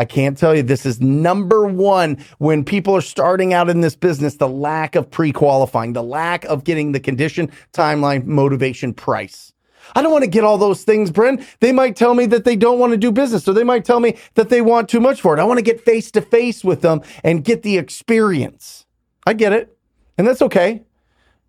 I can't tell you this is number one when people are starting out in this business the lack of pre qualifying, the lack of getting the condition, timeline, motivation, price. I don't want to get all those things, Brent. They might tell me that they don't want to do business, or they might tell me that they want too much for it. I want to get face to face with them and get the experience. I get it, and that's okay.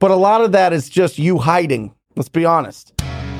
But a lot of that is just you hiding. Let's be honest.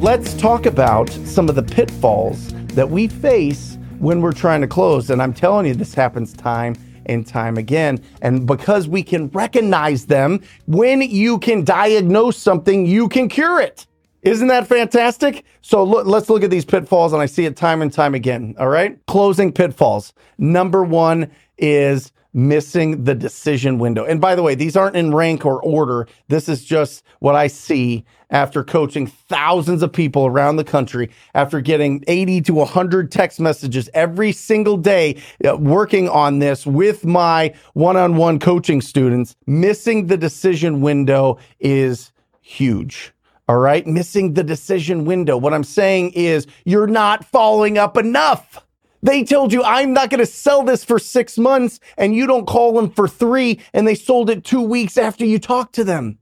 Let's talk about some of the pitfalls that we face when we're trying to close. And I'm telling you, this happens time and time again. And because we can recognize them, when you can diagnose something, you can cure it. Isn't that fantastic? So look, let's look at these pitfalls, and I see it time and time again. All right. Closing pitfalls. Number one is missing the decision window. And by the way, these aren't in rank or order. This is just what I see after coaching thousands of people around the country, after getting 80 to 100 text messages every single day, uh, working on this with my one on one coaching students. Missing the decision window is huge. All right. Missing the decision window. What I'm saying is you're not following up enough. They told you, I'm not going to sell this for six months, and you don't call them for three, and they sold it two weeks after you talked to them.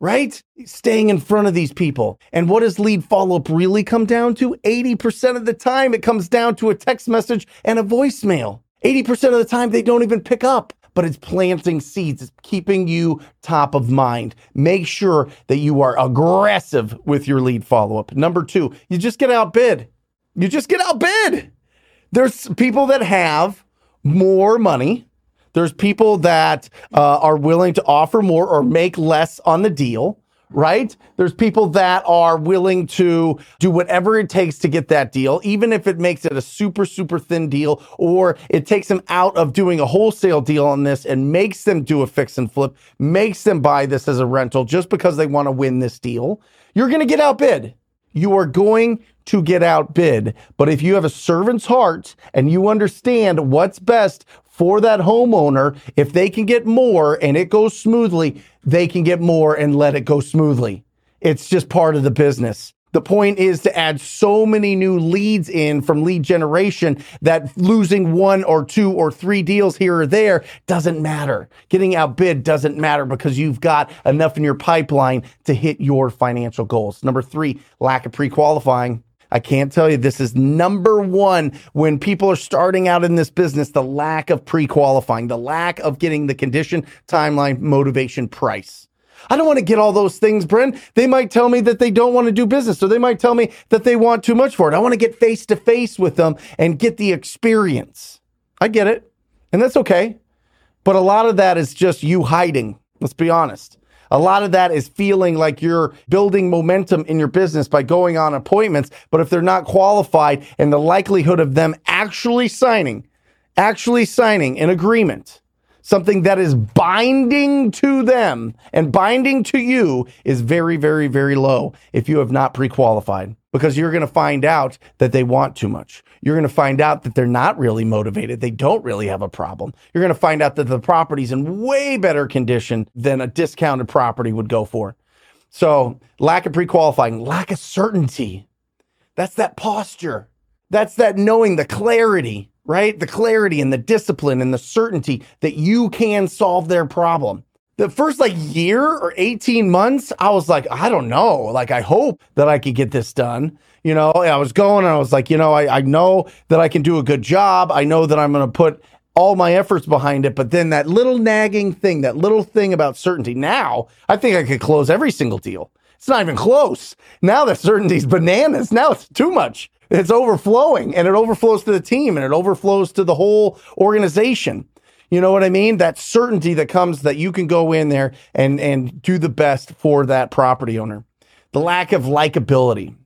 Right? Staying in front of these people. And what does lead follow up really come down to? 80% of the time, it comes down to a text message and a voicemail. 80% of the time, they don't even pick up, but it's planting seeds. It's keeping you top of mind. Make sure that you are aggressive with your lead follow up. Number two, you just get outbid. You just get outbid. There's people that have more money. There's people that uh, are willing to offer more or make less on the deal, right? There's people that are willing to do whatever it takes to get that deal, even if it makes it a super, super thin deal, or it takes them out of doing a wholesale deal on this and makes them do a fix and flip, makes them buy this as a rental just because they want to win this deal. You're going to get outbid. You are going to get outbid. But if you have a servant's heart and you understand what's best for that homeowner, if they can get more and it goes smoothly, they can get more and let it go smoothly. It's just part of the business. The point is to add so many new leads in from lead generation that losing one or two or three deals here or there doesn't matter. Getting outbid doesn't matter because you've got enough in your pipeline to hit your financial goals. Number three, lack of pre qualifying. I can't tell you this is number one when people are starting out in this business the lack of pre qualifying, the lack of getting the condition, timeline, motivation, price. I don't want to get all those things, Brent. They might tell me that they don't want to do business, or they might tell me that they want too much for it. I want to get face to face with them and get the experience. I get it. And that's okay. But a lot of that is just you hiding. Let's be honest. A lot of that is feeling like you're building momentum in your business by going on appointments. But if they're not qualified and the likelihood of them actually signing, actually signing an agreement, something that is binding to them and binding to you is very, very, very low if you have not pre qualified because you're going to find out that they want too much. You're going to find out that they're not really motivated. They don't really have a problem. You're going to find out that the property's in way better condition than a discounted property would go for. So, lack of pre qualifying, lack of certainty. That's that posture. That's that knowing the clarity, right? The clarity and the discipline and the certainty that you can solve their problem the first like year or 18 months, I was like, I don't know. Like, I hope that I could get this done. You know, I was going and I was like, you know, I, I know that I can do a good job. I know that I'm going to put all my efforts behind it. But then that little nagging thing, that little thing about certainty. Now I think I could close every single deal. It's not even close. Now the certainty's bananas. Now it's too much. It's overflowing and it overflows to the team and it overflows to the whole organization. You know what I mean? That certainty that comes that you can go in there and and do the best for that property owner. The lack of likability.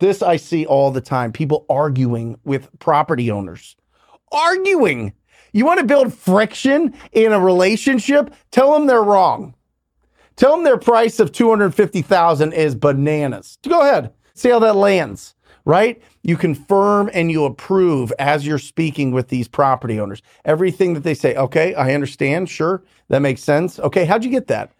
This I see all the time. People arguing with property owners. Arguing. You want to build friction in a relationship? Tell them they're wrong. Tell them their price of 250,000 is bananas. Go ahead. See how that lands, right? You confirm and you approve as you're speaking with these property owners. Everything that they say, okay, I understand. Sure. That makes sense. Okay. How'd you get that?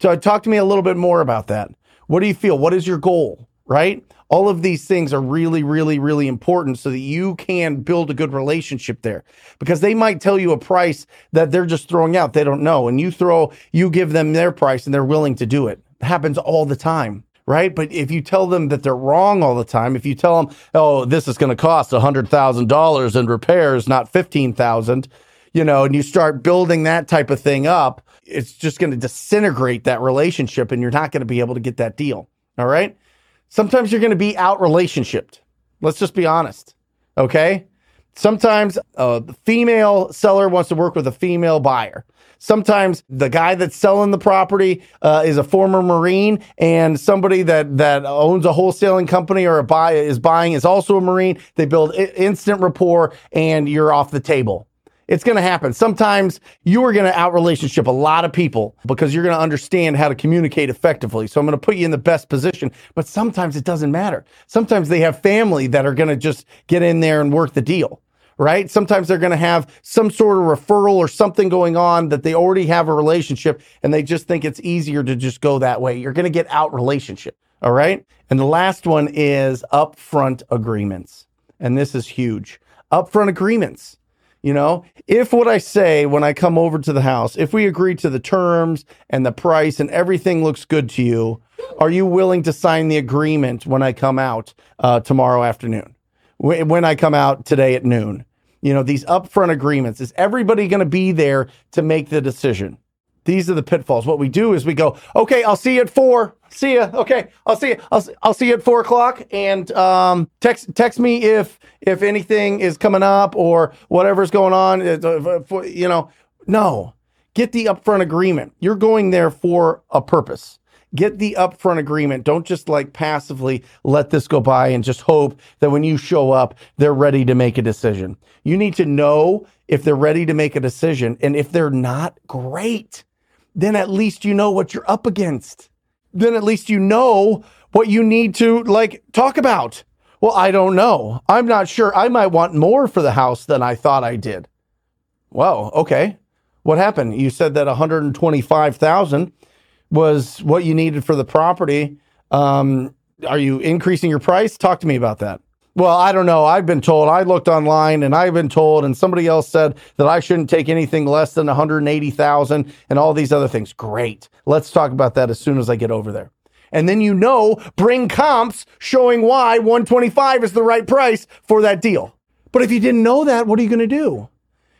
So uh, talk to me a little bit more about that. What do you feel? What is your goal? Right? All of these things are really, really, really important so that you can build a good relationship there because they might tell you a price that they're just throwing out. They don't know. And you throw, you give them their price and they're willing to do it. it happens all the time. Right. But if you tell them that they're wrong all the time, if you tell them, oh, this is going to cost a hundred thousand dollars in repairs, not 15,000, you know, and you start building that type of thing up, it's just going to disintegrate that relationship and you're not going to be able to get that deal. All right. Sometimes you're going to be out relationshiped. Let's just be honest. Okay. Sometimes a female seller wants to work with a female buyer. Sometimes the guy that's selling the property uh, is a former Marine, and somebody that that owns a wholesaling company or a buy is buying is also a Marine. They build I- instant rapport, and you're off the table. It's going to happen. Sometimes you are going to out relationship a lot of people because you're going to understand how to communicate effectively. So I'm going to put you in the best position, but sometimes it doesn't matter. Sometimes they have family that are going to just get in there and work the deal. Right? Sometimes they're going to have some sort of referral or something going on that they already have a relationship and they just think it's easier to just go that way. You're going to get out relationship. All right. And the last one is upfront agreements. And this is huge. Upfront agreements. You know, if what I say when I come over to the house, if we agree to the terms and the price and everything looks good to you, are you willing to sign the agreement when I come out uh, tomorrow afternoon? When I come out today at noon? You know, these upfront agreements. Is everybody going to be there to make the decision? These are the pitfalls. What we do is we go, okay, I'll see you at four. See you. Okay, I'll see you. I'll, I'll see you at four o'clock. And um, text text me if if anything is coming up or whatever's going on. Uh, uh, uh, you know, no. Get the upfront agreement. You're going there for a purpose. Get the upfront agreement. Don't just like passively let this go by and just hope that when you show up, they're ready to make a decision. You need to know if they're ready to make a decision. And if they're not, great. Then at least you know what you're up against. Then at least you know what you need to like talk about. Well, I don't know. I'm not sure. I might want more for the house than I thought I did. Well, okay. What happened? You said that 125,000 was what you needed for the property. Um, are you increasing your price? Talk to me about that. Well, I don't know. I've been told. I looked online and I've been told, and somebody else said that I shouldn't take anything less than 180,000 and all these other things. Great. Let's talk about that as soon as I get over there. And then you know, bring comps showing why 125 is the right price for that deal. But if you didn't know that, what are you going to do?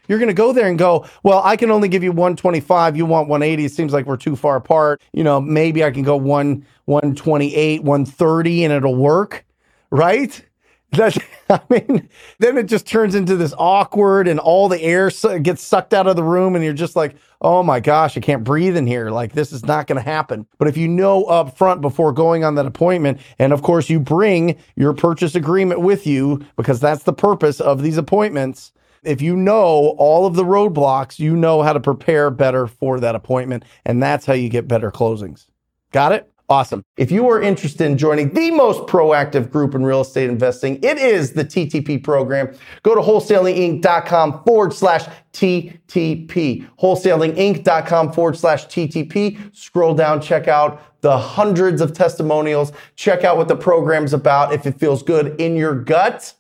You're going to go there and go, well, I can only give you 125. You want 180. It seems like we're too far apart. You know, maybe I can go one 128, 130 and it'll work. Right? That I mean, then it just turns into this awkward, and all the air su- gets sucked out of the room, and you're just like, "Oh my gosh, I can't breathe in here." Like this is not going to happen. But if you know up front before going on that appointment, and of course you bring your purchase agreement with you because that's the purpose of these appointments. If you know all of the roadblocks, you know how to prepare better for that appointment, and that's how you get better closings. Got it? Awesome. If you are interested in joining the most proactive group in real estate investing, it is the TTP program. Go to wholesalinginc.com forward slash TTP. Wholesalinginc.com forward slash TTP. Scroll down, check out the hundreds of testimonials. Check out what the program's about. If it feels good in your gut,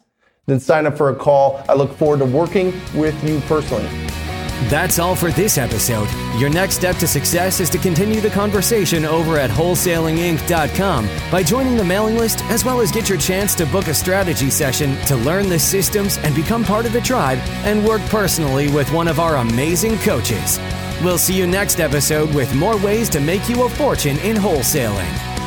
then sign up for a call. I look forward to working with you personally. That's all for this episode. Your next step to success is to continue the conversation over at wholesalinginc.com by joining the mailing list, as well as get your chance to book a strategy session to learn the systems and become part of the tribe and work personally with one of our amazing coaches. We'll see you next episode with more ways to make you a fortune in wholesaling.